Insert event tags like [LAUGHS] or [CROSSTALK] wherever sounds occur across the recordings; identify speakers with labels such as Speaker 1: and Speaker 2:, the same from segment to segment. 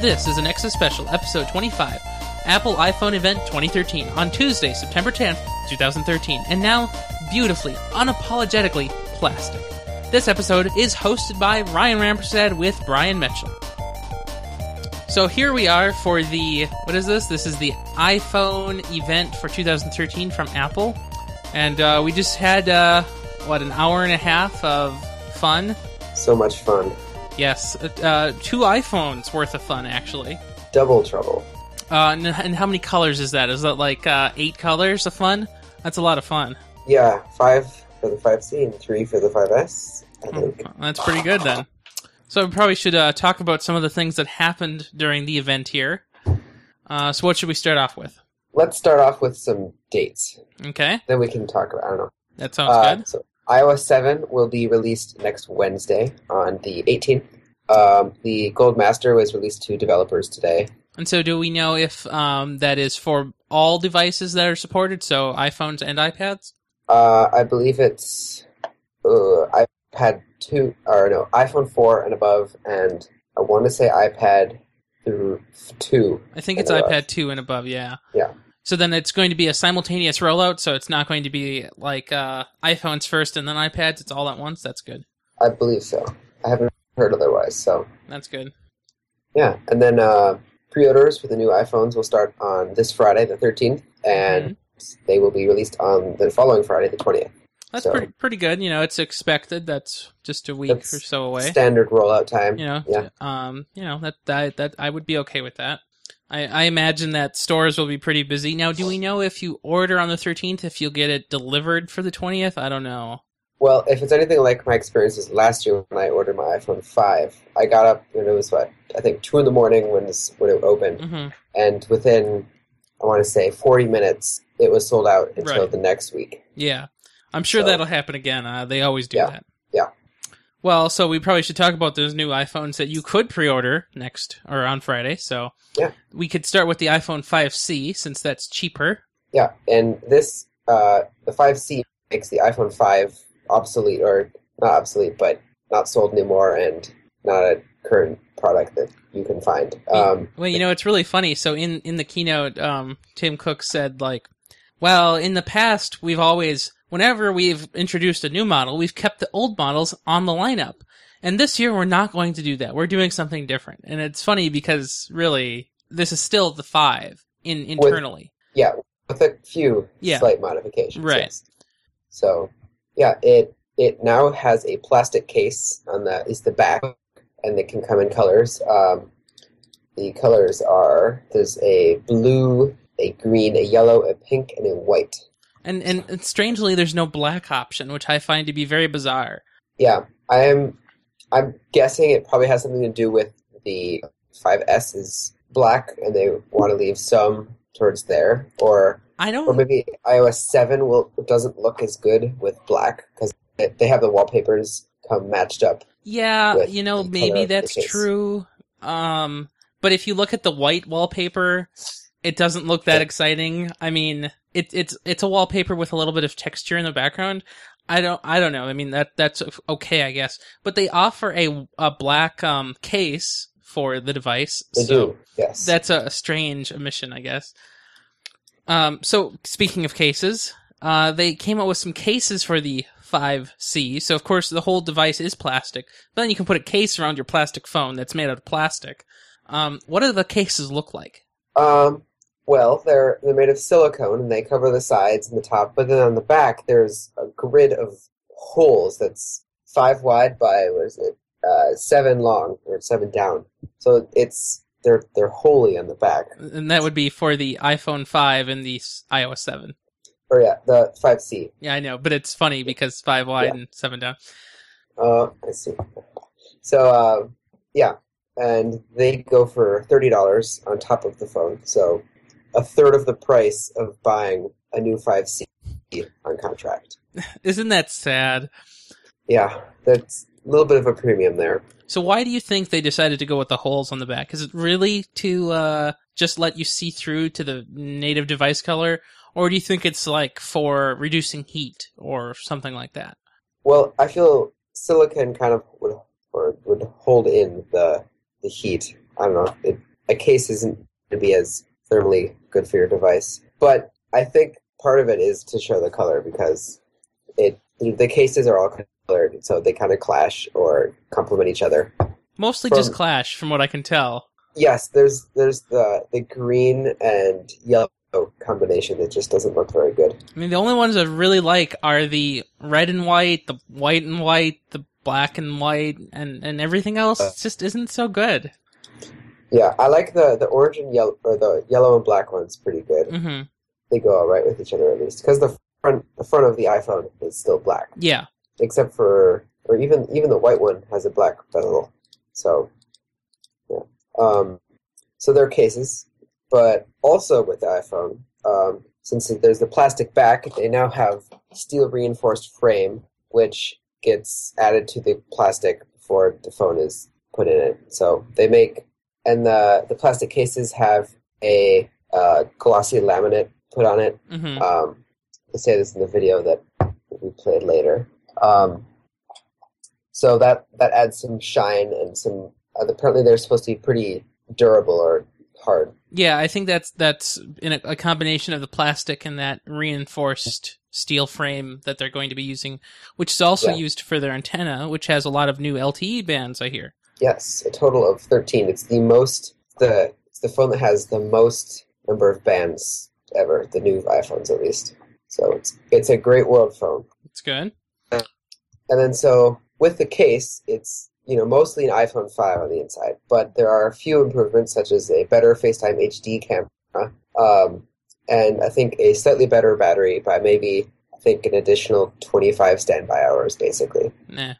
Speaker 1: This is an Nexus Special, episode 25, Apple iPhone Event 2013, on Tuesday, September 10th, 2013, and now beautifully, unapologetically plastic. This episode is hosted by Ryan Rampersad with Brian Mitchell. So here we are for the what is this? This is the iPhone event for 2013 from Apple, and uh, we just had uh, what an hour and a half of fun.
Speaker 2: So much fun.
Speaker 1: Yes, uh, two iPhones worth of fun actually.
Speaker 2: Double trouble.
Speaker 1: Uh, and, and how many colors is that? Is that like uh, eight colors of fun? That's a lot of fun.
Speaker 2: Yeah, five for the 5C and three for the 5S, I think.
Speaker 1: That's pretty good then. So we probably should uh, talk about some of the things that happened during the event here. Uh, so what should we start off with?
Speaker 2: Let's start off with some dates.
Speaker 1: Okay,
Speaker 2: Then we can talk about, I don't know.
Speaker 1: that sounds
Speaker 2: Uh,
Speaker 1: good.
Speaker 2: So iOS 7 will be released next Wednesday on the 18th. Um, the Gold Master was released to developers today.
Speaker 1: And so, do we know if um, that is for all devices that are supported, so iPhones and iPads?
Speaker 2: Uh, I believe it's uh, iPad 2, or no, iPhone 4 and above, and I want to say iPad through 2.
Speaker 1: I think it's
Speaker 2: above.
Speaker 1: iPad 2 and above, yeah.
Speaker 2: Yeah.
Speaker 1: So then it's going to be a simultaneous rollout, so it's not going to be like uh, iPhones first and then iPads. It's all at once. That's good.
Speaker 2: I believe so. I haven't heard otherwise, so.
Speaker 1: That's good.
Speaker 2: Yeah, and then uh, pre-orders for the new iPhones will start on this Friday, the 13th, and they will be released on the following Friday, the 20th.
Speaker 1: That's
Speaker 2: So-
Speaker 1: pretty pretty good. You know, it's expected. That's just a week or so away.
Speaker 2: Standard rollout time.
Speaker 1: you know,
Speaker 2: Yeah.
Speaker 1: um, you know that that that I would be okay with that. I, I imagine that stores will be pretty busy. Now, do we know if you order on the 13th if you'll get it delivered for the 20th? I don't know.
Speaker 2: Well, if it's anything like my experiences last year when I ordered my iPhone 5, I got up and it was what I think two in the morning when this when it opened,
Speaker 1: hmm
Speaker 2: and within I want to say 40 minutes, it was sold out until
Speaker 1: Right.
Speaker 2: the next week.
Speaker 1: Yeah, I'm sure
Speaker 2: So-
Speaker 1: that'll happen again. Uh, they always do
Speaker 2: Yeah.
Speaker 1: that. Well, so we probably should talk about those new iPhones that you could pre-order next or on Friday. So
Speaker 2: Yeah.
Speaker 1: we could start with the iPhone 5C since that's cheaper.
Speaker 2: Yeah, and this uh, the 5C makes the iPhone 5 obsolete, or not obsolete, but not sold anymore, and not a current product that you can find. Um,
Speaker 1: Well, you know, it's really funny. So in in the keynote, um, Tim Cook said like, "Well, in the past, we've always, whenever we've introduced a new model, we've kept the old models on the lineup, and this year we're not going to do that. We're doing something different." And it's funny because really, this is still the five in internally.
Speaker 2: yeah, with a few
Speaker 1: Yeah.
Speaker 2: slight modifications.
Speaker 1: Right.
Speaker 2: yes. So, yeah, it it now has a plastic case on the is the back, and it can come in colors. Um, the colors are there's a blue, a green, a yellow, a pink, and a white.
Speaker 1: And, and and strangely, there's no black option, which I find to be very bizarre.
Speaker 2: Yeah, I'm. I'm guessing it probably has something to do with the 5S is black, and they want to leave some towards there, or
Speaker 1: I don't.
Speaker 2: or maybe iOS 7 will doesn't look as good with black because they have the wallpapers come matched up.
Speaker 1: Yeah, you know, maybe
Speaker 2: color of the
Speaker 1: that's true. Um, but if you look at the white wallpaper, it doesn't look that
Speaker 2: Yeah.
Speaker 1: exciting. I mean, it, it's it's a wallpaper with a little bit of texture in the background. I don't I don't know. I mean that that's okay, I guess. But they offer a a black um case for the device.
Speaker 2: They
Speaker 1: so
Speaker 2: do, yes.
Speaker 1: that's a, a strange omission, I guess. Um, so speaking of cases, uh, they came out with some cases for the 5C. So of course the whole device is plastic, but then you can put a case around your plastic phone that's made out of plastic. Um, what do the cases look like?
Speaker 2: Um, well, they're they're made of silicone and they cover the sides and the top, but then on the back there's a grid of holes that's five wide by what is it, uh, seven long or seven down. So it's they're they're wholly on the back.
Speaker 1: And that would be for the iPhone 5 and the iOS 7.
Speaker 2: Or yeah, the five C.
Speaker 1: Yeah, I know, but it's funny because five wide
Speaker 2: Yeah.
Speaker 1: and seven down.
Speaker 2: Uh, I see. So uh, yeah, and they go for thirty dollars on top of the phone. So a third of the price of buying a new five C on contract. [LAUGHS]
Speaker 1: Isn't that sad?
Speaker 2: Yeah, that's a little bit of a premium there.
Speaker 1: So why do you think they decided to go with the holes on the back? Is it really to uh, just let you see through to the native device color, or do you think it's like for reducing heat or something like that?
Speaker 2: Well, I feel silicon kind of would or would hold in the the heat. I don't know. It, a case isn't going to be as thermally good for your device, but I think part of it is to show the color because it the cases are all colored, so they kind of clash or complement each other.
Speaker 1: Mostly
Speaker 2: From-
Speaker 1: just clash, from what I can tell.
Speaker 2: Yes, there's there's the the green and yellow combination that just doesn't look very good.
Speaker 1: I mean, the only ones I really like are the red and white, the white and white, the black and white, and and everything else uh, just isn't so good.
Speaker 2: Yeah, I like the the orange and yellow or the yellow and black one's pretty good.
Speaker 1: hmm
Speaker 2: They go all right with each other at least because the front the front of the iPhone is still black,
Speaker 1: Yeah,
Speaker 2: except for or even even the white one has a black bezel. So yeah, um, so there are cases, but also with the iPhone, um, since there's the plastic back, they now have steel reinforced frame, which gets added to the plastic before the phone is put in it. So they make and the the plastic cases have a uh, glossy laminate put on it.
Speaker 1: hmm
Speaker 2: Um, I say this in the video that we played later. Um, so that that adds some shine and some. Uh, apparently, they're supposed to be pretty durable or hard.
Speaker 1: yeah. I think that's that's in a, a combination of the plastic and that reinforced steel frame that they're going to be using, which is also
Speaker 2: Yeah.
Speaker 1: used for their antenna, which has a lot of new LTE bands. I hear.
Speaker 2: Yes, a total of thirteen. It's the most the it's the phone that has the most number of bands ever. The new iPhones, at least. So it's it's a great world phone.
Speaker 1: It's good.
Speaker 2: And then so with the case, it's you know mostly an iPhone 5 on the inside, but there are a few improvements such as a better FaceTime HD camera, um, and I think a slightly better battery by maybe I think an additional 25 standby hours, basically.
Speaker 1: Nah.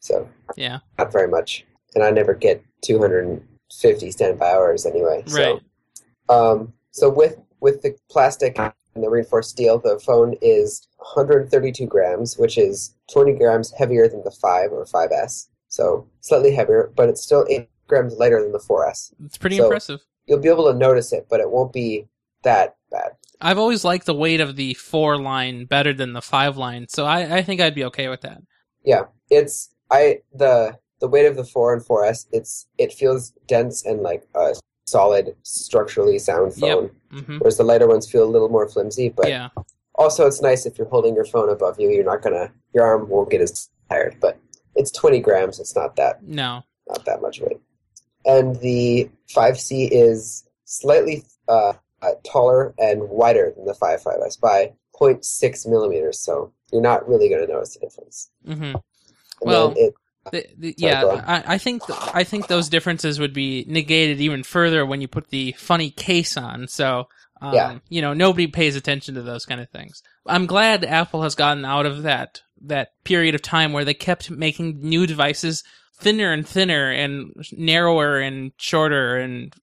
Speaker 2: So
Speaker 1: Yeah.
Speaker 2: not very much, and I never get 250 standby hours anyway.
Speaker 1: Right.
Speaker 2: So, um, so with with the plastic and the reinforced steel, the phone is 132 grams, which is 20 grams heavier than the 5 or 5S. So slightly heavier, but it's still 8 grams lighter than the 4S.
Speaker 1: It's pretty
Speaker 2: So-
Speaker 1: impressive.
Speaker 2: You'll be able to notice it, but it won't be that bad.
Speaker 1: I've always liked the weight of the four line better than the five line, so I, I think I'd be okay with that.
Speaker 2: Yeah, it's I the the weight of the 4 and 4S. It's it feels dense and like a solid, structurally sound
Speaker 1: Yep.
Speaker 2: phone.
Speaker 1: hmm
Speaker 2: Whereas the lighter ones feel a little more flimsy, but
Speaker 1: yeah.
Speaker 2: also it's nice if you're holding your phone above you. You're not gonna your arm won't get as tired. But it's 20 grams. It's not that
Speaker 1: No.
Speaker 2: not that much weight. And the 5C is slightly uh, uh, taller and wider than the 5 5S by 0.6 millimeters. So you're not really going to notice the difference.
Speaker 1: hmm
Speaker 2: And
Speaker 1: Well,
Speaker 2: then it,
Speaker 1: The, the, yeah. I, I think th- I think those differences would be negated even further when you put the funny case on. So, um,
Speaker 2: Yeah.
Speaker 1: you know, nobody pays attention to those kind of things. I'm glad Apple has gotten out of that that period of time where they kept making new devices thinner and thinner and narrower and shorter and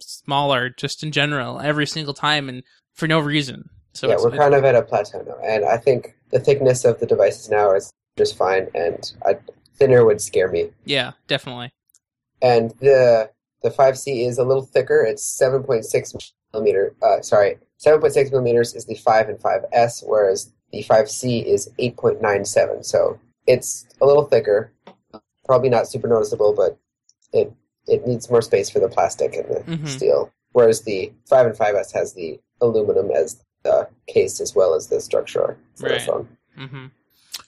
Speaker 1: smaller, just in general, every single time and for no reason. So
Speaker 2: yeah, we're kind of at a plateau now. And I think the thickness of the devices now is just fine. And I, thinner would scare me.
Speaker 1: yeah, definitely.
Speaker 2: and the the 5C is a little thicker. It's 7.6 millimeter. Uh, sorry, 7.6 millimeters is the 5 and 5S, whereas the 5C is 8.97. So it's a little thicker. Probably not super noticeable, but it it needs more space for the plastic and the
Speaker 1: Mhm.
Speaker 2: steel. Whereas the 5 and 5S has the aluminum as the case as well as the structure for
Speaker 1: Right.
Speaker 2: the phone.
Speaker 1: hmm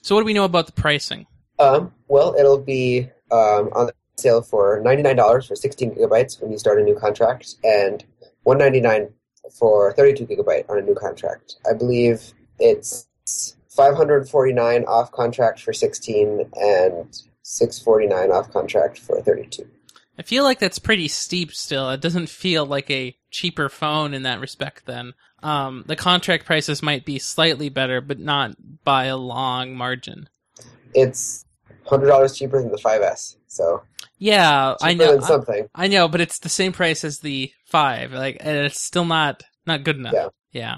Speaker 1: So, what do we know about the pricing?
Speaker 2: Um, well, it'll be um, on sale for ninety-nine dollars for sixteen gigabytes when you start a new contract, and one ninety-nine for thirty-two gigabyte on a new contract. I believe it's five hundred forty-nine off contract for sixteen and six forty-nine off contract for thirty-two.
Speaker 1: I feel like that's pretty steep still. It doesn't feel like a cheaper phone in that respect then. Um, the contract prices might be slightly better, but not by a long margin.
Speaker 2: It's hundred dollars cheaper than the 5S, so
Speaker 1: Yeah, I know.
Speaker 2: than something.
Speaker 1: I know, but it's the same price as the five. Like, and it's still not not good enough.
Speaker 2: Yeah.
Speaker 1: Yeah.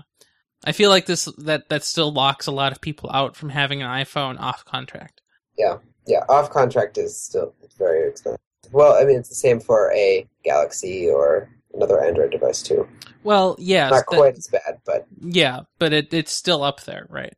Speaker 1: I feel like this that that still locks a lot of people out from having an iPhone off contract.
Speaker 2: Yeah, yeah, off contract is still very expensive. Well, I mean, it's the same for a Galaxy or another Android device too.
Speaker 1: Well, yeah,
Speaker 2: Not
Speaker 1: that-
Speaker 2: quite as bad, but
Speaker 1: Yeah, but it, it's still up there, right?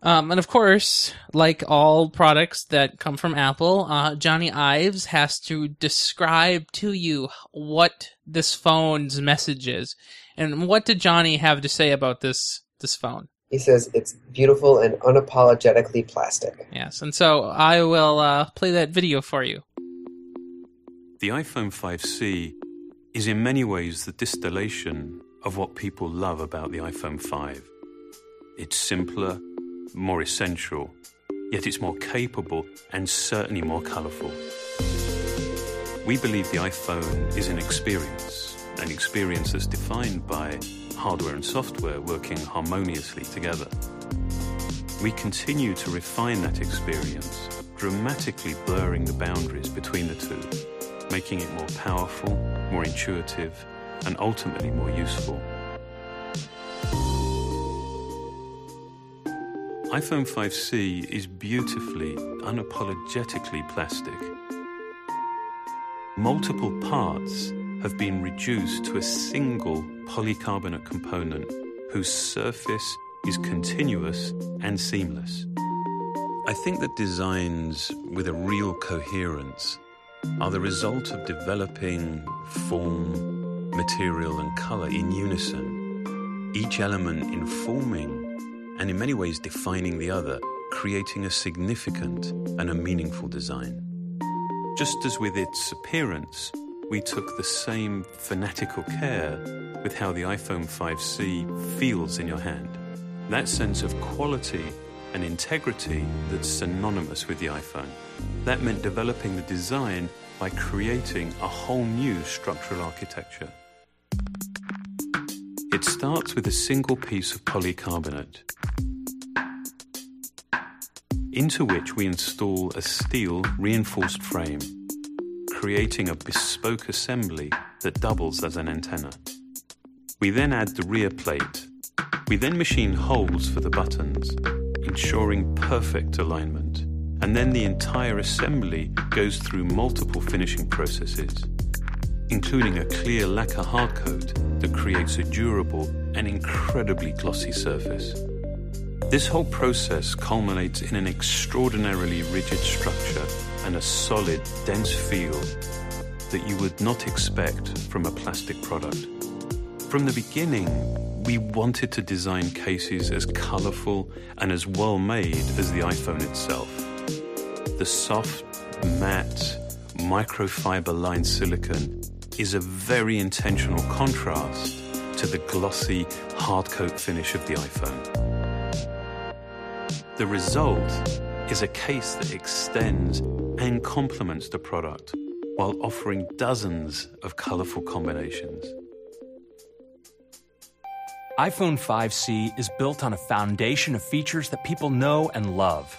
Speaker 1: Um, and of course, like all products that come from Apple, uh, Jony Ives has to describe to you what this phone's message is. And what did Jony have to say about this this phone?
Speaker 2: he says it's beautiful and unapologetically plastic.
Speaker 1: Yes, and so I will uh, play that video for you.
Speaker 3: The iPhone 5C is in many ways the distillation of what people love about the iPhone 5. It's simpler, more essential, yet it's more capable and certainly more colorful. We believe the iPhone is an experience, an experience that's defined by hardware and software working harmoniously together. We continue to refine that experience, dramatically blurring the boundaries between the two, making it more powerful, more intuitive, and ultimately more useful. iPhone 5C is beautifully, unapologetically plastic. Multiple parts have been reduced to a single polycarbonate component whose surface is continuous and seamless. I think that designs with a real coherence are the result of developing form, material, and color in unison, each element informing and in many ways defining the other, creating a significant and a meaningful design. Just as with its appearance, we took the same fanatical care with how the iPhone 5C feels in your hand. That sense of quality and integrity that's synonymous with the iPhone. That meant developing the design by creating a whole new structural architecture. It starts with a single piece of polycarbonate, into which we install a steel reinforced frame, creating a bespoke assembly that doubles as an antenna. We then add the rear plate. We then machine holes for the buttons, ensuring perfect alignment. And then the entire assembly goes through multiple finishing processes, including a clear lacquer hardcoat that creates a durable and incredibly glossy surface. This whole process culminates in an extraordinarily rigid structure and a solid, dense feel that you would not expect from a plastic product. From the beginning, we wanted to design cases as colorful and as well made as the iPhone itself. The soft, matte, microfiber lined silicon is a very intentional contrast to the glossy hard coat finish of the iPhone. The result is a case that extends and complements the product while offering dozens of colorful combinations.
Speaker 4: iPhone 5C is built on a foundation of features that people know and love.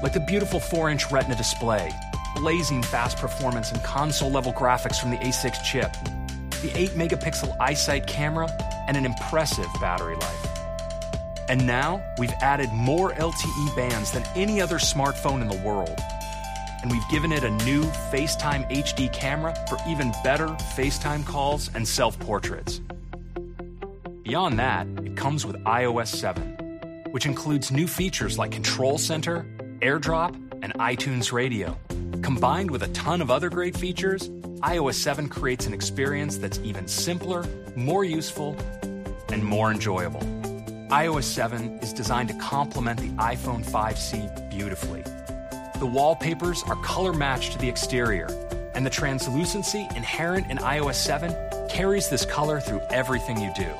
Speaker 4: Like the beautiful 4 inch Retina display, blazing fast performance and console level graphics from the A6 chip, the 8 megapixel iSight camera, and an impressive battery life. And now we've added more LTE bands than any other smartphone in the world. And we've given it a new FaceTime HD camera for even better FaceTime calls and self portraits. Beyond that, it comes with iOS 7, which includes new features like Control Center, AirDrop, and iTunes Radio. Combined with a ton of other great features, iOS 7 creates an experience that's even simpler, more useful, and more enjoyable. iOS 7 is designed to complement the iPhone 5C beautifully. The wallpapers are color matched to the exterior, and the translucency inherent in iOS 7 carries this color through everything you do.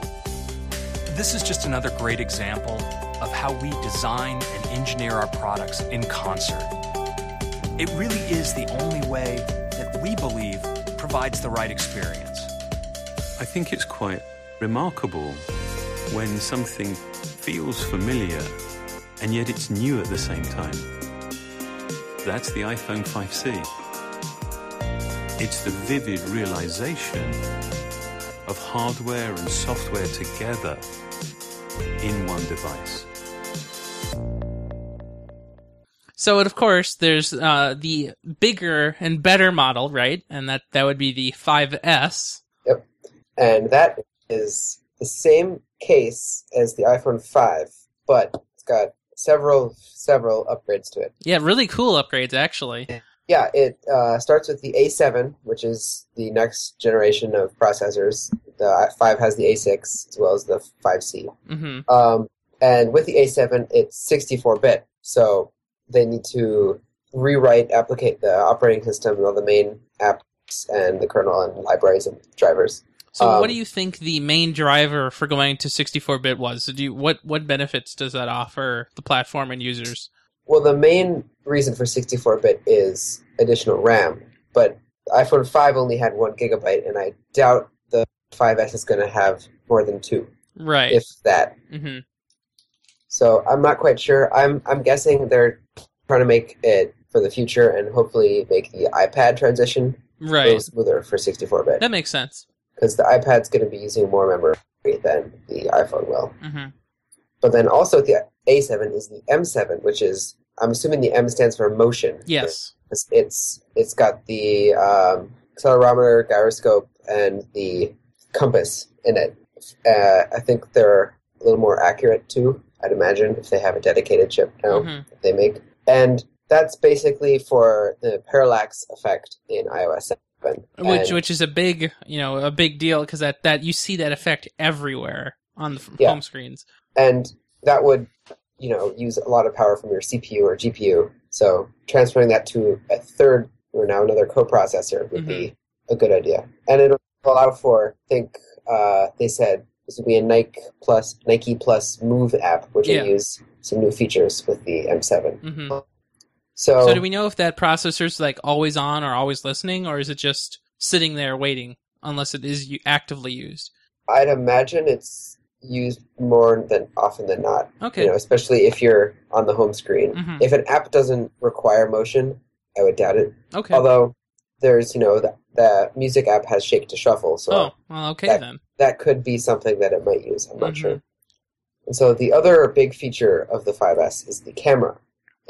Speaker 4: This is just another great example of how we design and engineer our products in concert. It really is the only way that we believe provides the right experience.
Speaker 3: I think it's quite remarkable when something feels familiar and yet it's new at the same time. That's the iPhone 5C. It's the vivid realization of hardware and software together in one device.
Speaker 1: So of course there's uh, the bigger and better model, right? And that that would be the 5S. Yep.
Speaker 2: and that is the same case as the iPhone 5, but it's got several several upgrades to it.
Speaker 1: Yeah, really cool upgrades actually.
Speaker 2: Yeah, it uh, starts with the A7, which is the next generation of processors. The 5 has the A6 as well as the 5C.
Speaker 1: hmm
Speaker 2: Um, and with the A7, it's 64-bit, so they need to rewrite, applicate the operating system and all the main apps and the kernel and libraries and drivers.
Speaker 1: So
Speaker 2: Um,
Speaker 1: what do you think the main driver for going to 64-bit was? Do you, what what benefits does that offer the platform and users?
Speaker 2: Well, the main reason for 64-bit is additional RAM, but iPhone 5 only had one gigabyte, and I doubt the 5S is going to have more than two,
Speaker 1: Right.
Speaker 2: if that.
Speaker 1: hmm
Speaker 2: So I'm not quite sure. I'm I'm guessing they're trying to make it for the future and hopefully make the iPad transition
Speaker 1: Right.
Speaker 2: smoother for 64-bit
Speaker 1: That makes sense.
Speaker 2: Because the iPad's going to be using more memory than the iPhone will.
Speaker 1: hmm
Speaker 2: But then also the A7 is the M7, which is I'm assuming the M stands for motion.
Speaker 1: Yes.
Speaker 2: It's it's, it's got the um, accelerometer, gyroscope, and the compass in it. Uh, I think they're a little more accurate too. I'd imagine if they have a dedicated chip now
Speaker 1: Mhm.
Speaker 2: that they make, and that's basically for the parallax effect in iOS 7.
Speaker 1: Which
Speaker 2: And-
Speaker 1: which is a big you know a big deal because that that you see that effect everywhere on the
Speaker 2: Yeah.
Speaker 1: home screens.
Speaker 2: and that would you know use a lot of power from your CPU or GPU. So transferring that to a third or now another coprocessor would be a good idea, and it'll allow for I think uh, they said this would be a Nike plus Nike plus Move app, which
Speaker 1: Yeah.
Speaker 2: will use some new features with the M7.
Speaker 1: hmm
Speaker 2: So,
Speaker 1: So do we know if that processor's like always on or always listening, or is it just sitting there waiting unless it is actively used?
Speaker 2: I'd imagine it's used more than often than not.
Speaker 1: Okay.
Speaker 2: You know, especially if you're on the home screen.
Speaker 1: Mhm.
Speaker 2: If an app doesn't require motion, I would doubt it.
Speaker 1: Okay.
Speaker 2: Although there's, you know, the, the music app has shake to shuffle, so
Speaker 1: oh, well, okay
Speaker 2: that-
Speaker 1: then.
Speaker 2: that could be something that it might use. I'm not
Speaker 1: Mhm.
Speaker 2: sure. And so the other big feature of the 5S is the camera.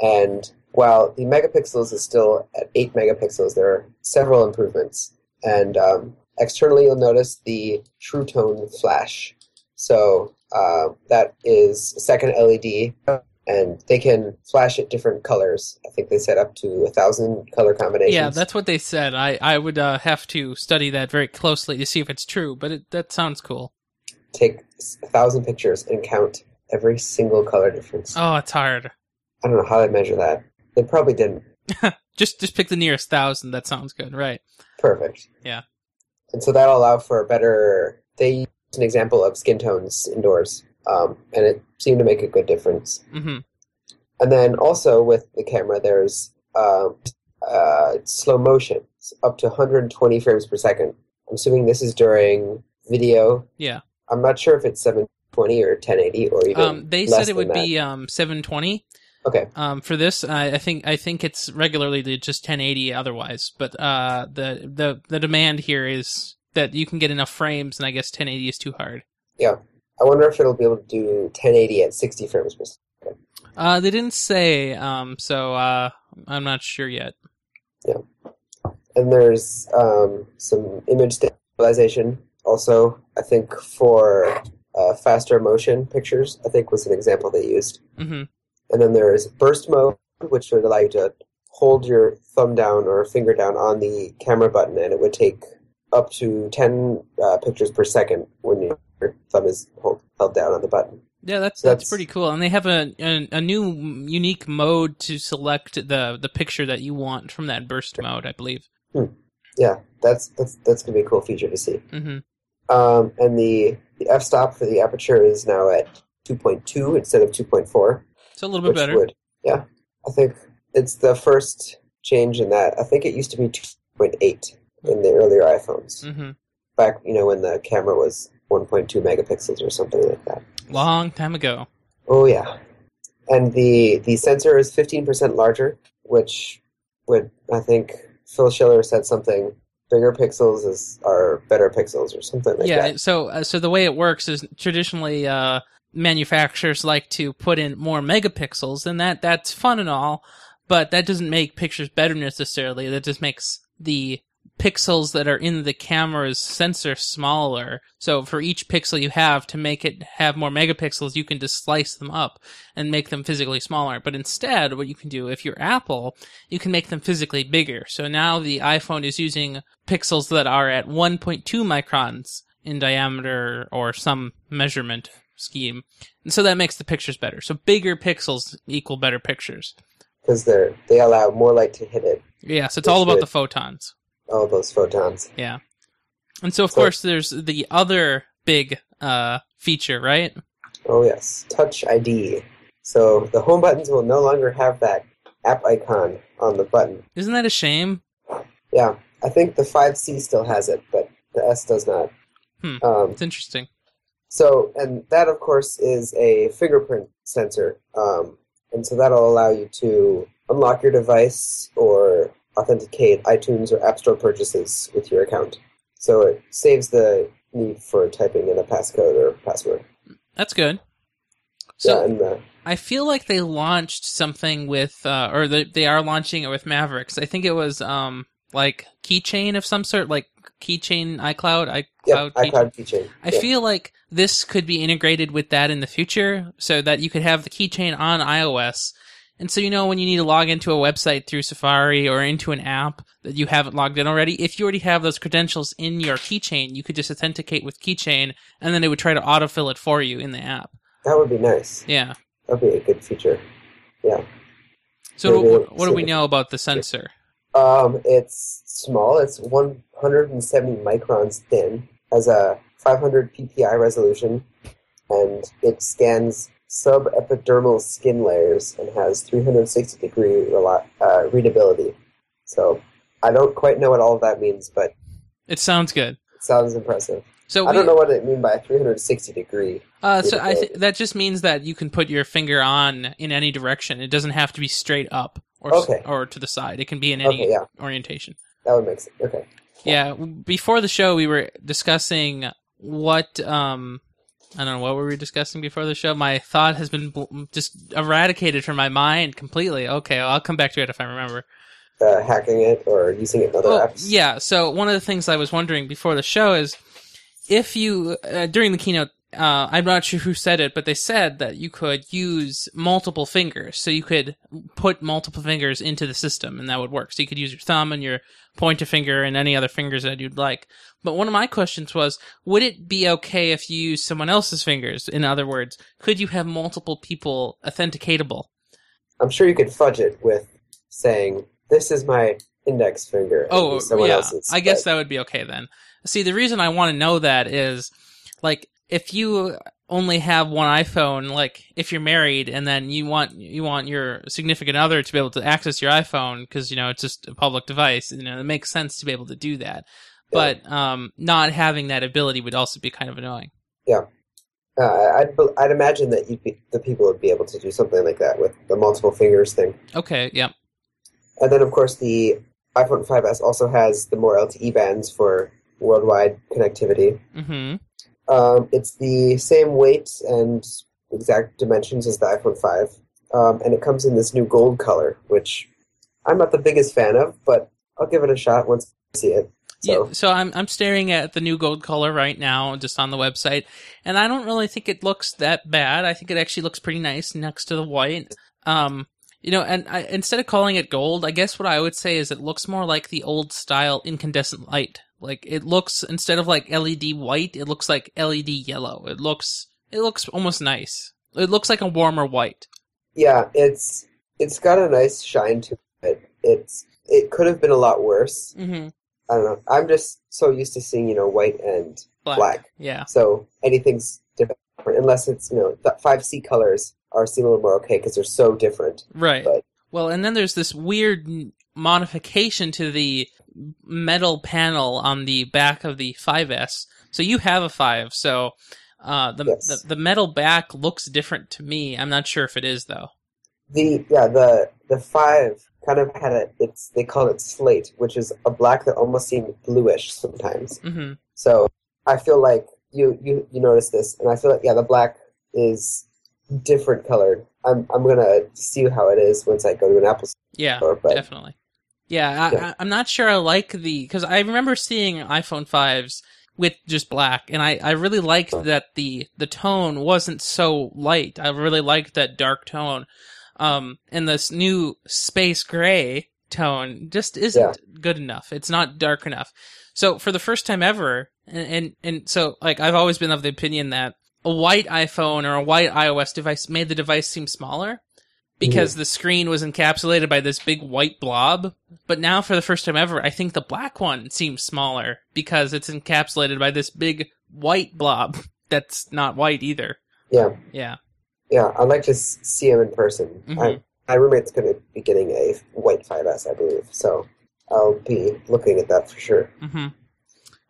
Speaker 2: And while the megapixels is still at 8 megapixels, there are several improvements. And um, externally, you'll notice the True Tone flash. So uh, that is a second LED, and they can flash at different colors. I think they set up to a thousand color combinations.
Speaker 1: Yeah, that's what they said. I I would uh, have to study that very closely to see if it's true, but it, that sounds cool.
Speaker 2: take a thousand pictures and count every single color difference.
Speaker 1: Oh, it's hard.
Speaker 2: I don't know how they measure that. They probably didn't. [LAUGHS]
Speaker 1: Just just pick the nearest thousand. That sounds good, right?
Speaker 2: Perfect.
Speaker 1: Yeah.
Speaker 2: And so that'll allow for a better. They used an example of skin tones indoors, um, and it seemed to make a good difference.
Speaker 1: hmm
Speaker 2: And then also with the camera, there's um, uh, slow motion, it's up to 120 frames per second. I'm assuming this is during video.
Speaker 1: Yeah.
Speaker 2: I'm not sure if it's 720 or 1080 or even.
Speaker 1: Um, they said it would
Speaker 2: that.
Speaker 1: be um 720.
Speaker 2: Okay.
Speaker 1: Um, for this, I, I think I think it's regularly just 1080 otherwise, but uh, the the the demand here is that you can get enough frames, and I guess 1080 is too hard.
Speaker 2: Yeah, I wonder if it'll be able to do 1080 at 60 frames per second.
Speaker 1: Uh, they didn't say, um, so uh, I'm not sure yet.
Speaker 2: Yeah, and there's um, some image stabilization also, I think, for uh, faster motion pictures, I think was an example they used.
Speaker 1: hmm
Speaker 2: And then there's burst mode, which would allow you to hold your thumb down or finger down on the camera button, and it would take up to 10 uh, pictures per second when your thumb is hold, held down on the button.
Speaker 1: Yeah, that's,
Speaker 2: So
Speaker 1: that's
Speaker 2: that's-
Speaker 1: pretty cool, and they have a, a a new unique mode to select the the picture that you want from that burst mode, I believe.
Speaker 2: Yeah, that's that's that's gonna be a cool feature to see.
Speaker 1: hmm
Speaker 2: Um, and the the f-stop for the aperture is now at 2.2 instead of 2.4.
Speaker 1: It's a little bit better.
Speaker 2: would yeah i think it's the first change in that i think it used to be 2.8 in the earlier iphones
Speaker 1: hmm
Speaker 2: back you know when the camera was 1.2 megapixels or something like that
Speaker 1: Long time ago.
Speaker 2: oh yeah and the the sensor is 15% larger which would i think phil schiller said something bigger pixels is are better pixels or something like
Speaker 1: yeah.
Speaker 2: that Yeah.
Speaker 1: So uh, so the way it works is traditionally uh, manufacturers like to put in more megapixels, and that that's fun and all. but that doesn't make pictures better necessarily. That just makes the pixels that are in the camera's sensor smaller. So for each pixel you have to make it have more megapixels, you can just slice them up and make them physically smaller. But instead, what you can do if you're Apple, you can make them physically bigger. So now the iPhone is using pixels that are at 1.2 microns in diameter or some measurement scheme. And so that makes the pictures better. So bigger pixels equal better pictures.
Speaker 2: because they're they allow more light to hit it.
Speaker 1: Yeah, so it's all about the photons.
Speaker 2: All those photons.
Speaker 1: Yeah. And so of
Speaker 2: So-
Speaker 1: course there's the other big uh feature, right?
Speaker 2: Oh yes, Touch ID. So the home buttons will no longer have that app icon on the button.
Speaker 1: Isn't that a shame?
Speaker 2: Yeah, I think the 5C still has it, but the S does not.
Speaker 1: Hmm.
Speaker 2: Um,
Speaker 1: It's interesting.
Speaker 2: So, and that of course is a fingerprint sensor, um, and so that'll allow you to unlock your device or authenticate iTunes or App Store purchases with your account. So it saves the need for typing in a passcode or password.
Speaker 1: That's good. So
Speaker 2: yeah, and uh,
Speaker 1: I feel like they launched something with, uh, or they, they are launching it with Mavericks. I think it was um like keychain of some sort, like keychain iCloud, iCloud.
Speaker 2: yeah,
Speaker 1: keychain.
Speaker 2: iCloud keychain.
Speaker 1: I
Speaker 2: yeah.
Speaker 1: feel like this could be integrated with that in the future, so that you could have the keychain on iOS. And so you know when you need to log into a website through Safari or into an app that you haven't logged in already, if you already have those credentials in your keychain, you could just authenticate with keychain, and then it would try to autofill it for you in the app.
Speaker 2: That would be nice.
Speaker 1: Yeah.
Speaker 2: That'd be a good feature. Yeah.
Speaker 1: So
Speaker 2: Maybe
Speaker 1: what, what do we know about the sensor?
Speaker 2: Um, it's small. It's 170 microns thin. Has a 500 ppi resolution, and it scans subepidermal skin layers and has 360 degree rela- uh, readability. So I don't quite know what all of that means, but
Speaker 1: It sounds good.
Speaker 2: it sounds impressive.
Speaker 1: So
Speaker 2: I
Speaker 1: we,
Speaker 2: don't know what it mean by 360 degree.
Speaker 1: Uh, so I th- that just means that you can put your finger on in any direction. It doesn't have to be straight up or
Speaker 2: Okay.
Speaker 1: or to the side. It can be in any
Speaker 2: Okay, yeah,
Speaker 1: orientation.
Speaker 2: that would make sense. Okay.
Speaker 1: Yeah. Before the show, we were discussing what um. I don't know what were we discussing before the show. My thought has been bl- just eradicated from my mind completely. Okay, I'll come back to it if I remember.
Speaker 2: Uh, hacking it or using it in other
Speaker 1: Well,
Speaker 2: apps.
Speaker 1: yeah. So one of the things I was wondering before the show is if you uh, during the keynote, uh, I'm not sure who said it, but they said that you could use multiple fingers. So you could put multiple fingers into the system, and that would work. So you could use your thumb and your pointer finger and any other fingers that you'd like. But one of my questions was, would it be okay if you use someone else's fingers? In other words, could you have multiple people authenticatable?
Speaker 2: I'm sure you could fudge it with saying, "This is my index finger."
Speaker 1: Oh,
Speaker 2: someone
Speaker 1: yeah.
Speaker 2: else's.
Speaker 1: I guess that would be okay then. See, the reason I want to know that is, like, if you only have one iPhone, like, if you're married and then you want you want your significant other to be able to access your iPhone because you know it's just a public device, you know, it makes sense to be able to do that. But um, not having that ability would also be kind of annoying.
Speaker 2: Yeah, uh, I'd I'd imagine that you'd be, the people would be able to do something like that with the multiple fingers thing.
Speaker 1: Okay, yeah,
Speaker 2: And then, of course, the iPhone 5s also has the more LTE bands for worldwide connectivity.
Speaker 1: mm-hmm.
Speaker 2: Um, it's the same weight and exact dimensions as the iPhone 5, um, and it comes in this new gold color, which I'm not the biggest fan of, but I'll give it a shot once I see it. So,
Speaker 1: Yeah, so I'm I'm staring at the new gold color right now, just on the website, and I don't really think it looks that bad. I think it actually looks pretty nice next to the white. Um, you know, and I, instead of calling it gold, I guess what I would say is it looks more like the old style incandescent light. Like it looks instead of like LED white, it looks like LED yellow. It looks it looks almost nice. It looks like a warmer white.
Speaker 2: yeah, it's it's got a nice shine to it. It's it could have been a lot worse.
Speaker 1: Mm-hmm.
Speaker 2: I don't know. I'm just so used to seeing you know white and
Speaker 1: Black.
Speaker 2: Black.
Speaker 1: Yeah.
Speaker 2: so anything's different unless it's you know the five C colors are seem a little more okay because they're so different.
Speaker 1: Right.
Speaker 2: But-
Speaker 1: Well, and then there's this weird modification to the metal panel on the back of the 5S. So you have a 5, so uh, the,
Speaker 2: Yes.
Speaker 1: the the metal back looks different to me. I'm not sure if it is though.
Speaker 2: The yeah the the five kind of had a it's they call it slate, which is a black that almost seemed bluish sometimes.
Speaker 1: hmm
Speaker 2: So I feel like you you you notice this, and I feel like yeah the black is different colored. I'm I'm gonna see how it is once I go to an Apple. store.
Speaker 1: Yeah,
Speaker 2: but-
Speaker 1: definitely. Yeah, I,
Speaker 2: Yeah.
Speaker 1: I, I'm not sure I like the because I remember seeing iPhone fives with just black, and I, I really liked that the the tone wasn't so light. I really liked that dark tone, um, and this new space gray tone just isn't
Speaker 2: Yeah.
Speaker 1: good enough. It's not dark enough. So for the first time ever, and, and and so like I've always been of the opinion that a white iPhone or a white iOS device made the device seem smaller because the screen was encapsulated by this big white blob. But now, for the first time ever, I think the black one seems smaller because it's encapsulated by this big white blob [LAUGHS] that's not white either.
Speaker 2: Yeah,
Speaker 1: Yeah.
Speaker 2: yeah. I'd like to see him in person.
Speaker 1: Mhm.
Speaker 2: I, my roommate's going to be getting a white 5S, I believe. So I'll be looking at that for sure.
Speaker 1: Mm-hmm.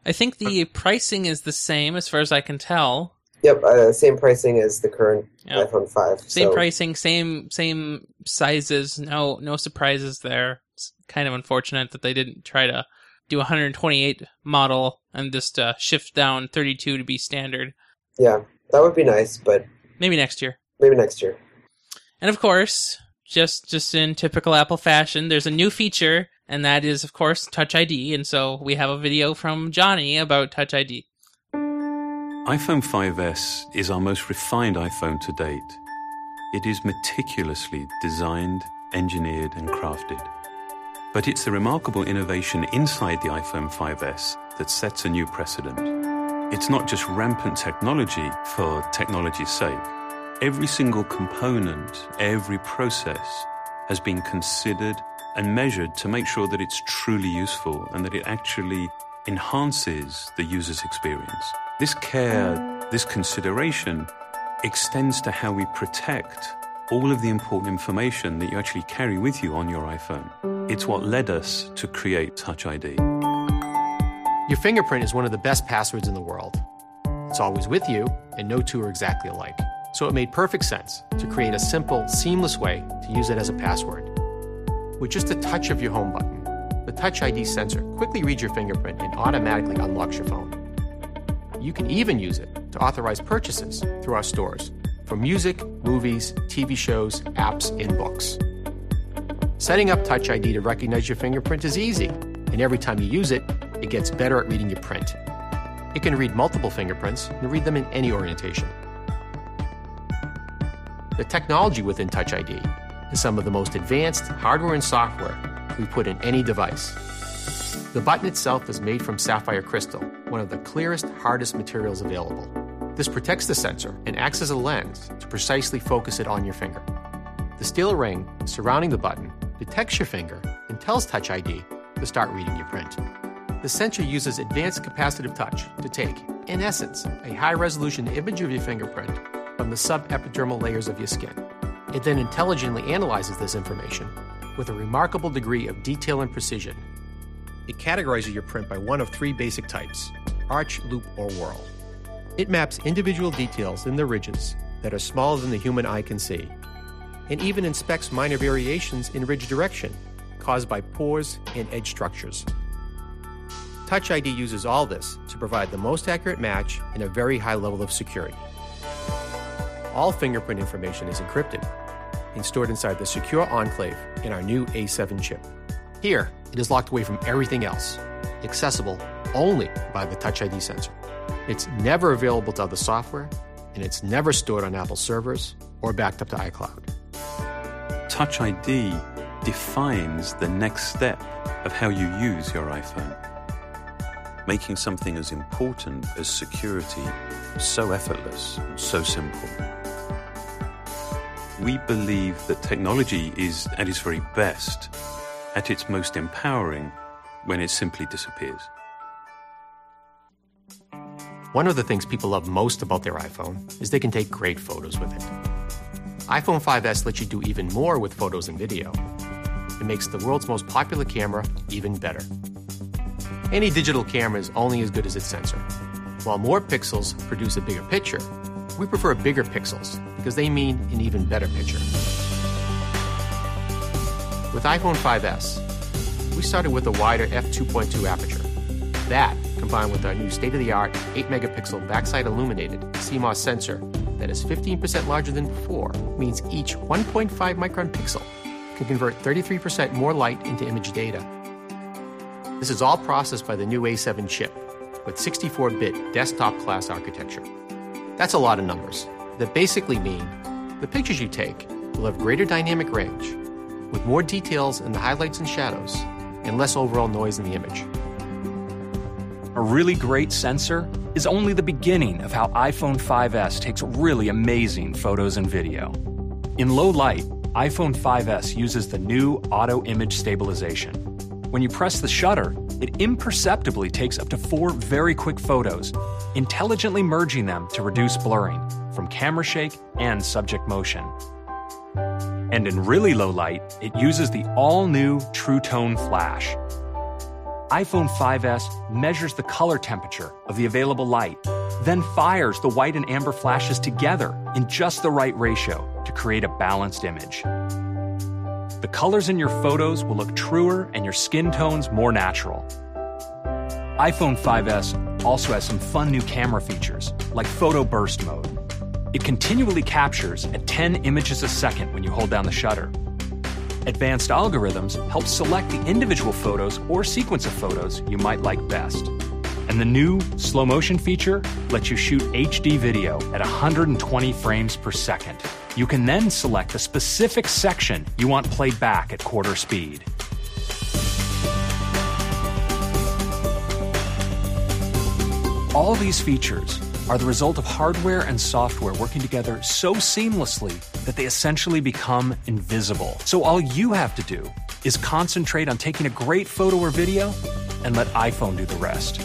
Speaker 1: I think the pricing is the same as far as I can tell.
Speaker 2: Yep, uh, same pricing as the current
Speaker 1: Yeah.
Speaker 2: iPhone 5.
Speaker 1: Same
Speaker 2: so,
Speaker 1: pricing, same same sizes. No no surprises there. It's kind of unfortunate that they didn't try to do a 128 model and just uh, shift down 32 to be standard.
Speaker 2: Yeah, that would be nice, but
Speaker 1: Maybe next year.
Speaker 2: maybe next year.
Speaker 1: And of course, just just in typical Apple fashion, there's a new feature, and that is of course Touch ID. And so we have a video from Jony about Touch ID.
Speaker 3: iPhone 5S is our most refined iPhone to date. It is meticulously designed, engineered, and crafted. But it's the remarkable innovation inside the iPhone 5S that sets a new precedent. It's not just rampant technology for technology's sake. Every single component, every process has been considered and measured to make sure that it's truly useful and that it actually enhances the user's experience. This care, this consideration extends to how we protect all of the important information that you actually carry with you on your iPhone. It's what led us to create Touch ID.
Speaker 5: Your fingerprint is one of the best passwords in the world. It's always with you, and no two are exactly alike. So it made perfect sense to create a simple, seamless way to use it as a password. With just a touch of your home button, the Touch ID sensor quickly reads your fingerprint and automatically unlocks your phone. You can even use it to authorize purchases through our stores for music, movies, TV shows, apps, and books. Setting up Touch ID to recognize your fingerprint is easy, and every time you use it, it gets better at reading your print. It can read multiple fingerprints and read them in any orientation. The technology within Touch ID is some of the most advanced hardware and software we put in any device. The button itself is made from sapphire crystal, one of the clearest, hardest materials available. This protects the sensor and acts as a lens to precisely focus it on your finger. The steel ring surrounding the button detects your finger and tells Touch ID to start reading your print. The sensor uses advanced capacitive touch to take, in essence, a high resolution image of your fingerprint from the subepidermal layers of your skin. It then intelligently analyzes this information with a remarkable degree of detail and precision. It categorizes your print by one of three basic types arch, loop, or whorl. It maps individual details in the ridges that are smaller than the human eye can see, and even inspects minor variations in ridge direction caused by pores and edge structures. Touch ID uses all this to provide the most accurate match and a very high level of security. All fingerprint information is encrypted and stored inside the secure enclave in our new A7 chip. Here, it is locked away from everything else, accessible only by the Touch ID sensor. It's never available to other software, and it's never stored on Apple servers or backed up to iCloud.
Speaker 3: Touch ID defines the next step of how you use your iPhone, making something as important as security so effortless and so simple. We believe that technology is at its very best, at its most empowering, when it simply disappears.
Speaker 5: One of the things people love most about their iPhone is they can take great photos with it. iPhone 5S lets you do even more with photos and video. It makes the world's most popular camera even better. Any digital camera is only as good as its sensor. While more pixels produce a bigger picture, we prefer bigger pixels because they mean an even better picture. With iPhone 5S, we started with a wider f2.2 aperture. That, combined with our new state of the art 8 megapixel backside illuminated CMOS sensor that is 15% larger than before, means each 1.5 micron pixel can convert 33% more light into image data. This is all processed by the new A7 chip with 64 bit desktop class architecture. That's a lot of numbers that basically mean the pictures you take will have greater dynamic range, with more details in the highlights and shadows, and less overall noise in the image.
Speaker 4: A really great sensor is only the beginning of how iPhone 5S takes really amazing photos and video. In low light, iPhone 5S uses the new auto image stabilization. When you press the shutter, it imperceptibly takes up to four very quick photos, intelligently merging them to reduce blurring from camera shake and subject motion. And in really low light, it uses the all new True Tone Flash. iPhone 5S measures the color temperature of the available light, then fires the white and amber flashes together in just the right ratio to create a balanced image. The colors in your photos will look truer and your skin tones more natural. iPhone 5S also has some fun new camera features, like photo burst mode. It continually captures at 10 images a second when you hold down the shutter. Advanced algorithms help select the individual photos or sequence of photos you might like best. And the new slow motion feature lets you shoot HD video at 120 frames per second. You can then select the specific section you want played back at quarter speed. All these features are the result of hardware and software working together so seamlessly that they essentially become invisible. So all you have to do is concentrate on taking a great photo or video and let iPhone do the rest.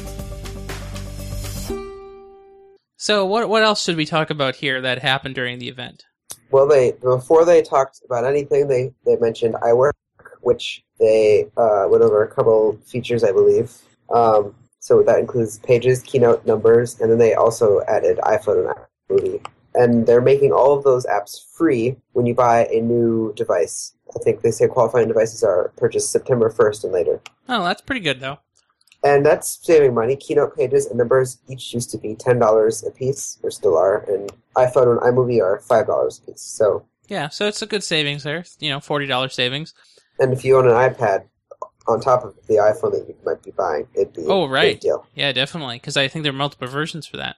Speaker 1: So what what else should we talk about here that happened during the event?
Speaker 2: Well, they before they talked about anything, they they mentioned iWork, which they uh, went over a couple features, I believe. Um, so that includes pages, keynote, numbers, and then they also added iPhoto and iMovie. And they're making all of those apps free when you buy a new device. I think they say qualifying devices are purchased September 1st and later.
Speaker 1: Oh, that's pretty good though.
Speaker 2: And that's saving money. Keynote pages and numbers each used to be $10 a piece, or still are, and iPhoto and iMovie are $5 a piece. So,
Speaker 1: Yeah, so it's a good savings there. You know, forty dollars savings.
Speaker 2: and if you own an iPad on top of the iPhone that you might be buying, it'd be
Speaker 1: Oh,
Speaker 2: a
Speaker 1: right. Yeah, definitely, because I think there are multiple versions for that.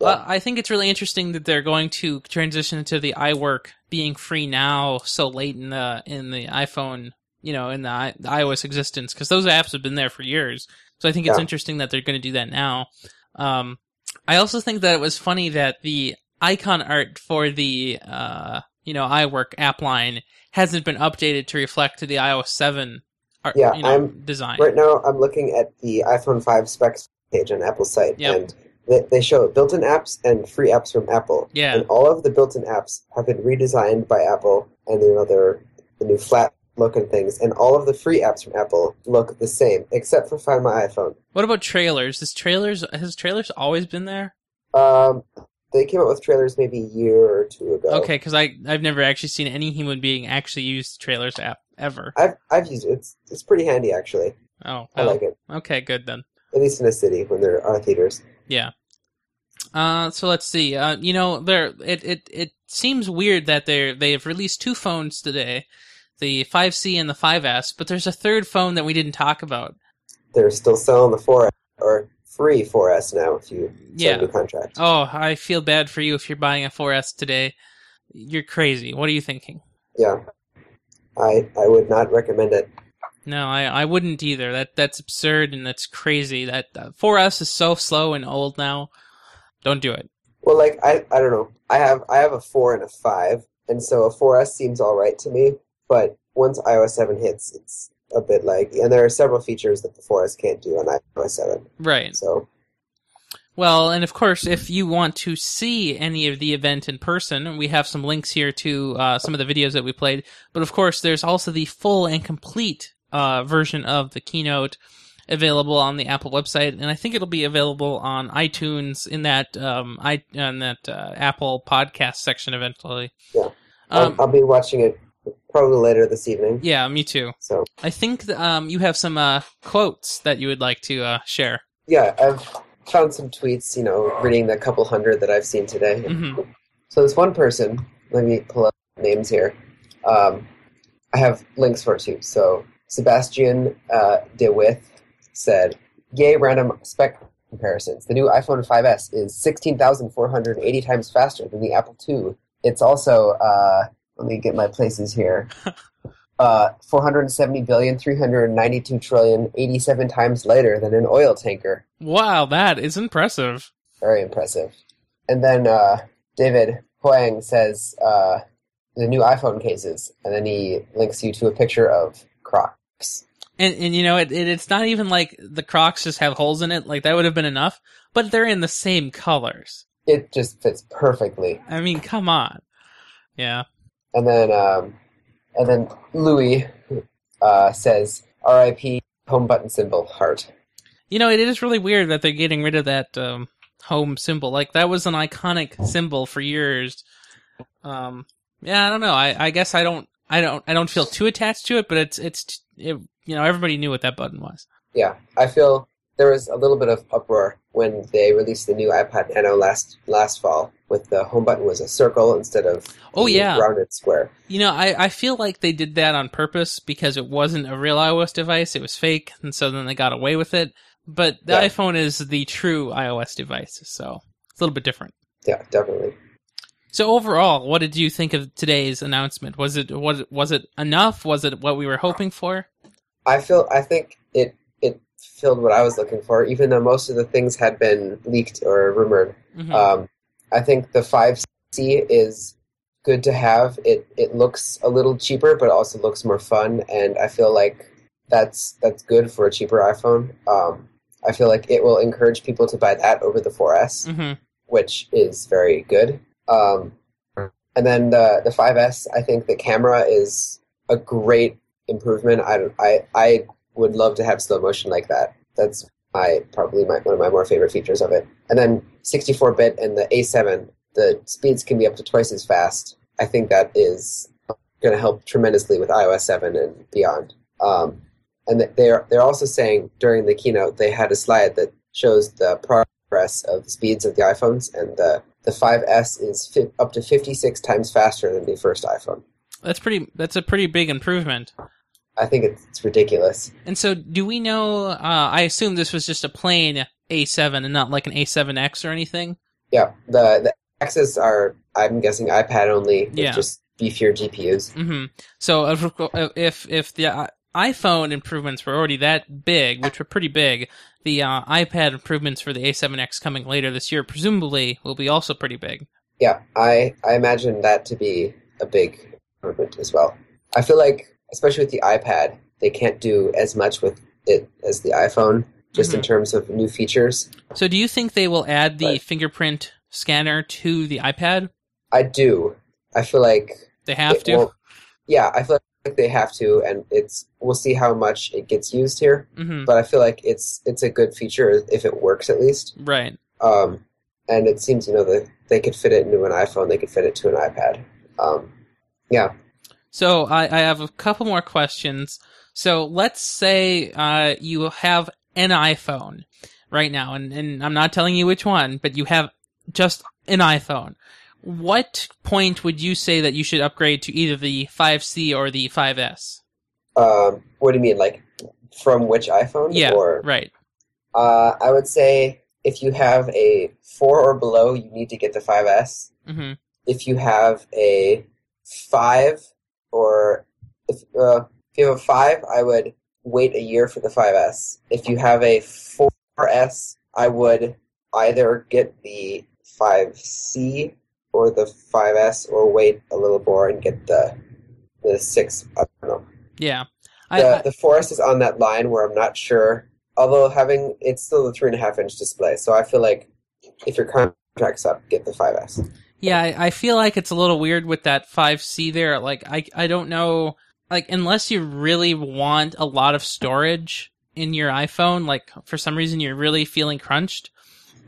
Speaker 2: Yeah.
Speaker 1: Well, I think it's really interesting that they're going to transition to the iWork being free now, so late in the in the iPhone, you know, in the, the iOS existence, because those apps have been there for years. So I think it's
Speaker 2: Yeah.
Speaker 1: interesting that they're going to do that now. Um, I also think that it was funny that the icon art for the uh, you know iWork app line hasn't been updated to reflect to the iOS seven art,
Speaker 2: Yeah,
Speaker 1: you know,
Speaker 2: I'm-
Speaker 1: design.
Speaker 2: Right now, I'm looking at the iPhone 5 specs page on Apple's site,
Speaker 1: Yep.
Speaker 2: and they, they show built-in apps and free apps from Apple.
Speaker 1: Yeah.
Speaker 2: And all of the built-in apps have been redesigned by Apple, and you know they're the new flat look and things. And all of the free apps from Apple look the same, except for Find My iPhone.
Speaker 1: What about trailers? Is trailers has trailers always been there?
Speaker 2: Um, they came out with trailers maybe a year or two ago.
Speaker 1: Okay, because I I've never actually seen any human being actually use the trailers app ever.
Speaker 2: I've I've used it. It's it's pretty handy actually.
Speaker 1: Oh,
Speaker 2: I like it,
Speaker 1: okay, good then.
Speaker 2: at least in a city when there are theaters.
Speaker 1: Yeah. Uh, so let's see. Uh, you know, there it, it it seems weird that they they've released two phones today, the 5C and the 5S, but there's a third phone that we didn't talk about.
Speaker 2: They're still selling the 4S or free 4S now if you sign
Speaker 1: Yeah.
Speaker 2: a new contract.
Speaker 1: Oh, I feel bad for you if you're buying a 4S today. You're crazy. What are you thinking?
Speaker 2: Yeah, I I would not recommend it.
Speaker 1: No, I, I wouldn't either. That that's absurd and that's crazy. That uh, 4S is so slow and old now. Don't do it.
Speaker 2: Well, like I I don't know. I have I have a four and a five, and so a 4S seems all right to me. But once iOS seven hits, it's a bit like, and there are several features that the 4S can't do on iOS seven.
Speaker 1: Right.
Speaker 2: So
Speaker 1: Well, and of course, if you want to see any of the event in person, we have some links here to uh, some of the videos that we played. But of course, there's also the full and complete uh, version of the keynote available on the Apple website, and I think it'll be available on iTunes in that um, i on that uh, Apple podcast section eventually.
Speaker 2: Yeah.
Speaker 1: Um,
Speaker 2: I'll, I'll be watching it probably later this evening.
Speaker 1: yeah, me too.
Speaker 2: So
Speaker 1: I think th- um, you have some uh, quotes that you would like to uh, share.
Speaker 2: yeah, I've found some tweets. You know, reading the couple hundred that I've seen today.
Speaker 1: hmm
Speaker 2: So this one person, let me pull up names here. Um, I have links for it too. So Sebastian uh, de With said, "Yay, random spec comparisons. The new iPhone 5s is 16,480 times faster than the Apple II. It's also, uh, let me get my places here, [LAUGHS] uh, 470 billion, 392 trillion, 87 times lighter than an oil tanker.
Speaker 1: Wow, that is impressive.
Speaker 2: Very impressive. And then uh, David Huang says uh, the new iPhone cases, and then he links you to a picture of Crocs.
Speaker 1: And and you know it, it it's not even like the Crocs just have holes in it. Like that would have been enough, but they're in the same colors.
Speaker 2: It just fits perfectly.
Speaker 1: I mean, come on. Yeah.
Speaker 2: And then um, and then Louis uh, says R.I.P. home button symbol heart.
Speaker 1: You know, it is really weird that they're getting rid of that um, home symbol. Like that was an iconic symbol for years. Um, yeah, I don't know. I, I guess I don't, I don't, I don't feel too attached to it, but it's, it's, it, you know, everybody knew what that button was.
Speaker 2: Yeah, I feel there was a little bit of uproar when they released the new iPod Nano last last fall. With the home button was a circle instead of
Speaker 1: Oh, yeah.
Speaker 2: rounded square.
Speaker 1: You know, I, I feel like they did that on purpose because it wasn't a real iOS device. It was fake. And so then they got away with it. But the
Speaker 2: Yeah.
Speaker 1: iPhone is the true iOS device. So it's a little bit different.
Speaker 2: Yeah, definitely.
Speaker 1: So overall, what did you think of today's announcement? Was it, was it, was it enough? Was it what we were hoping for?
Speaker 2: I feel I think it it filled what I was looking for, even though most of the things had been leaked or rumored.
Speaker 1: Mhm.
Speaker 2: Um, I think the 5C is good to have. It it looks a little cheaper, but also looks more fun, and I feel like that's that's good for a cheaper iPhone. Um, I feel like it will encourage people to buy that over the 4S,
Speaker 1: Mhm.
Speaker 2: which is very good. Um, and then the the 5S, I think the camera is a great improvement. I I I would love to have slow motion like that. That's my probably my, one of my more favorite features of it. And then 64 bit and the A7, the speeds can be up to twice as fast. I think that is going to help tremendously with iOS 7 and beyond. Um, and they're they're also saying during the keynote they had a slide that shows the progress of the speeds of the iPhones, and the the 5S is fi- up to 56 times faster than the first iPhone.
Speaker 1: That's pretty, that's a pretty big improvement.
Speaker 2: I think it's, it's ridiculous.
Speaker 1: And so, do we know? Uh, I assume this was just a plain A7 and not like an A7X or anything.
Speaker 2: Yeah, the the X's are I'm guessing iPad only with
Speaker 1: Yeah.
Speaker 2: just beefier GPUs.
Speaker 1: hmm So, if if if the uh, iPhone improvements were already that big, which were pretty big, the uh, iPad improvements for the A7X coming later this year presumably will be also pretty big.
Speaker 2: Yeah, I I imagine that to be a big improvement as well. I feel like especially with the iPad, they can't do as much with it as the iPhone, just in
Speaker 1: Mhm.
Speaker 2: terms of new features.
Speaker 1: So, do you think they will add the
Speaker 2: Right.
Speaker 1: fingerprint scanner to the iPad?
Speaker 2: I do. I feel like
Speaker 1: They have to.
Speaker 2: yeah, I feel like they have to, and it's we'll see how much it gets used here.
Speaker 1: hmm
Speaker 2: But I feel like it's it's a good feature if it works at least.
Speaker 1: Right.
Speaker 2: Um, and it seems you know that they could fit it into an iPhone, they could fit it to an iPad. Um, yeah,
Speaker 1: So I, I have a couple more questions. So let's say uh, you have an iPhone right now, and, and I'm not telling you which one, but you have just an iPhone. What point would you say that you should upgrade to either the 5C or the 5S?
Speaker 2: Um, what do you mean, like from which iPhone?
Speaker 1: Yeah,
Speaker 2: Or
Speaker 1: right.
Speaker 2: uh, I would say if you have a four or below, you need to get the 5S.
Speaker 1: hmm
Speaker 2: If you have a five, or if uh, if you have a five, I would wait a year for the 5S. If you have a 4S, I would either get the 5C or the 5S, or wait a little more and get the the six. I don't know.
Speaker 1: Yeah. I,
Speaker 2: the,
Speaker 1: I,
Speaker 2: the 4S is on that line where I'm not sure. Although having it's still a three and a half inch display, so I feel like if your contract's up, get the 5S.
Speaker 1: Yeah, I, I feel like it's a little weird with that 5C there. Like, I, I don't know, like, unless you really want a lot of storage in your iPhone, like, for some reason you're really feeling crunched,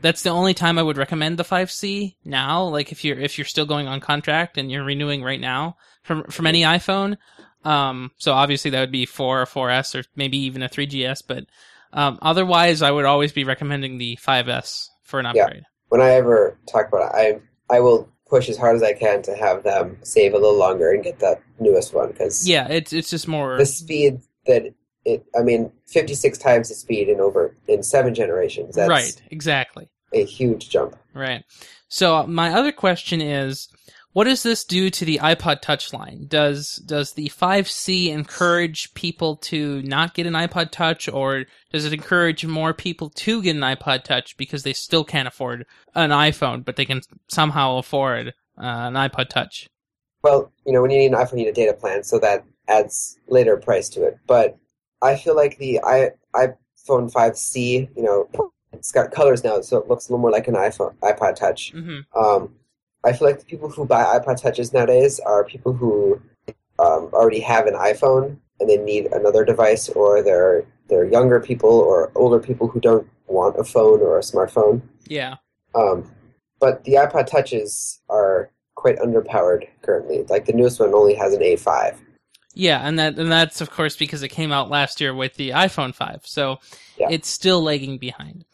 Speaker 1: that's the only time I would recommend the 5C now. Like, if you're, if you're still going on contract and you're renewing right now from, from any iPhone. Um, so obviously that would be 4 or 4S or maybe even a 3GS, but, um, otherwise I would always be recommending the 5S for an upgrade. Yeah.
Speaker 2: When I ever talk about it, I I will push as hard as I can to have them save a little longer and get that newest one because
Speaker 1: Yeah, it's it's just more
Speaker 2: the speed that it. I mean, fifty six times the speed in over in seven generations. That's
Speaker 1: right, exactly.
Speaker 2: a huge jump.
Speaker 1: Right. So uh, my other question is, what does this do to the iPod Touch line? Does does the 5C encourage people to not get an iPod Touch, or does it encourage more people to get an iPod Touch because they still can't afford an iPhone, but they can somehow afford uh, an iPod Touch?
Speaker 2: Well, you know, when you need an iPhone, you need a data plan, so that adds later price to it. But I feel like the i iPhone 5C, you know, it's got colors now, so it looks a little more like an iPhone iPod Touch.
Speaker 1: hmm
Speaker 2: Um, I feel like the people who buy iPod Touches nowadays are people who um, already have an iPhone and they need another device, or they're they're younger people or older people who don't want a phone or a smartphone.
Speaker 1: Yeah.
Speaker 2: Um, but the iPod Touches are quite underpowered currently. Like the newest one only has an A5.
Speaker 1: Yeah, and that and that's of course because it came out last year with the iPhone 5, so
Speaker 2: Yeah.
Speaker 1: it's still lagging behind.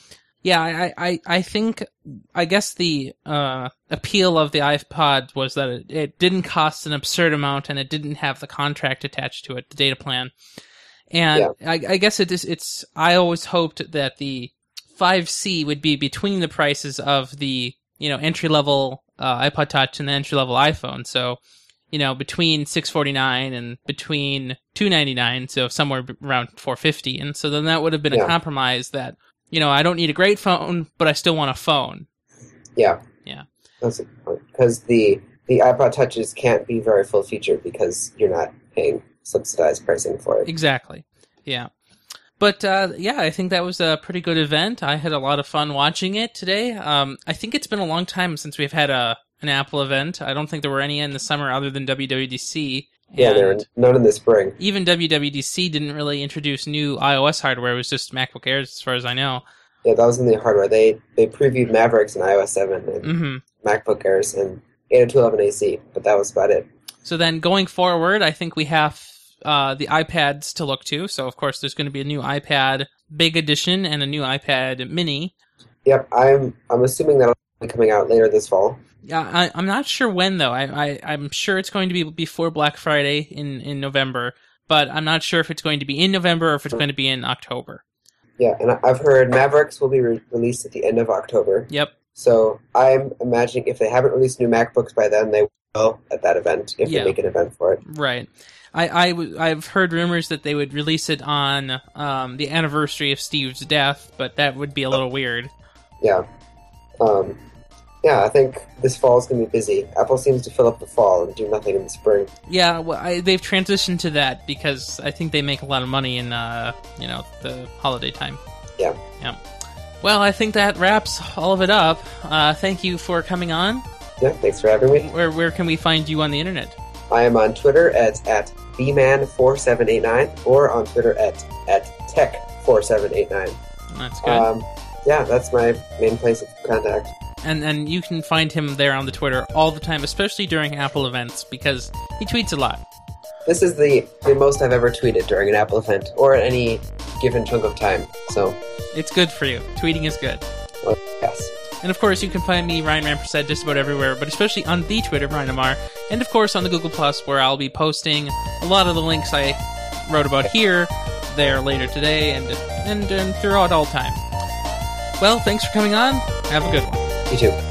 Speaker 1: Yeah, I, I, I think I guess the uh, appeal of the iPod was that it, it didn't cost an absurd amount and it didn't have the contract attached to it, the data plan. And I, I guess it is it's I always hoped that the 5C would be between the prices of the you know entry level uh, iPod Touch and the entry level iPhone. So you know, between 649 and between 299, so somewhere around 450. And so then that would have been a compromise that, you know, I don't need a great phone, but I still want a phone.
Speaker 2: Yeah.
Speaker 1: Yeah.
Speaker 2: That's a good point. Because the, the iPod Touches can't be very full featured because you're not paying subsidized pricing for it.
Speaker 1: Exactly. Yeah. But uh, yeah, I think that was a pretty good event. I had a lot of fun watching it today. Um, I think it's been a long time since we've had a an Apple event. I don't think there were any in the summer other than WWDC.
Speaker 2: Yeah, there
Speaker 1: And-
Speaker 2: none in the spring.
Speaker 1: even WWDC didn't really introduce new iOS hardware. It was just MacBook Airs, as far as I know.
Speaker 2: Yeah, that was in the hardware. They they previewed Mavericks and iOS 7 and
Speaker 1: hmm
Speaker 2: MacBook Airs and 802.11 AC, but that was about it.
Speaker 1: So then, going forward, I think we have uh, the iPads to look to. So of course, there's going to be a new iPad Big Edition and a new iPad Mini.
Speaker 2: Yep, I'm I'm assuming that'll be coming out later this fall.
Speaker 1: Yeah, I, I'm not sure when though. I, I I'm sure it's going to be before Black Friday in in November, but I'm not sure if it's going to be in November or if it's going to be in October.
Speaker 2: Yeah, and I've heard Mavericks will be re- released at the end of October.
Speaker 1: Yep.
Speaker 2: So I'm imagining if they haven't released new MacBooks by then, they will at that event if
Speaker 1: Yeah.
Speaker 2: they make an event for it.
Speaker 1: Right. I, I w- I've heard rumors that they would release it on um, the anniversary of Steve's death, but that would be a little weird.
Speaker 2: Yeah. Um, yeah, I think this fall is going to be busy. Apple seems to fill up the fall and do nothing in the spring.
Speaker 1: Yeah, well, I, they've transitioned to that because I think they make a lot of money in, uh, you know, the holiday time.
Speaker 2: Yeah.
Speaker 1: Yeah. Well, I think that wraps all of it up. Uh, thank you for coming on.
Speaker 2: Yeah, thanks for having me.
Speaker 1: Where where can we find you on the internet?
Speaker 2: I am on Twitter at, at bman4789 or on Twitter at, at tech4789.
Speaker 1: That's good.
Speaker 2: Um, yeah, that's my main place of contact.
Speaker 1: And and you can find him there on the Twitter all the time, especially during Apple events because he tweets a lot.
Speaker 2: This is the, the most I've ever tweeted during an Apple event or at any given chunk of time. So,
Speaker 1: It's good for you. Tweeting is good.
Speaker 2: well, yes.
Speaker 1: And of course, you can find me, Ryan Rampersad, just about everywhere, but especially on the Twitter, ryanmr, and of course on the Google Plus, where I'll be posting a lot of the links I wrote about here, there later today, and and, and throughout all time. Well, thanks for coming on. Have a good one.
Speaker 2: You too.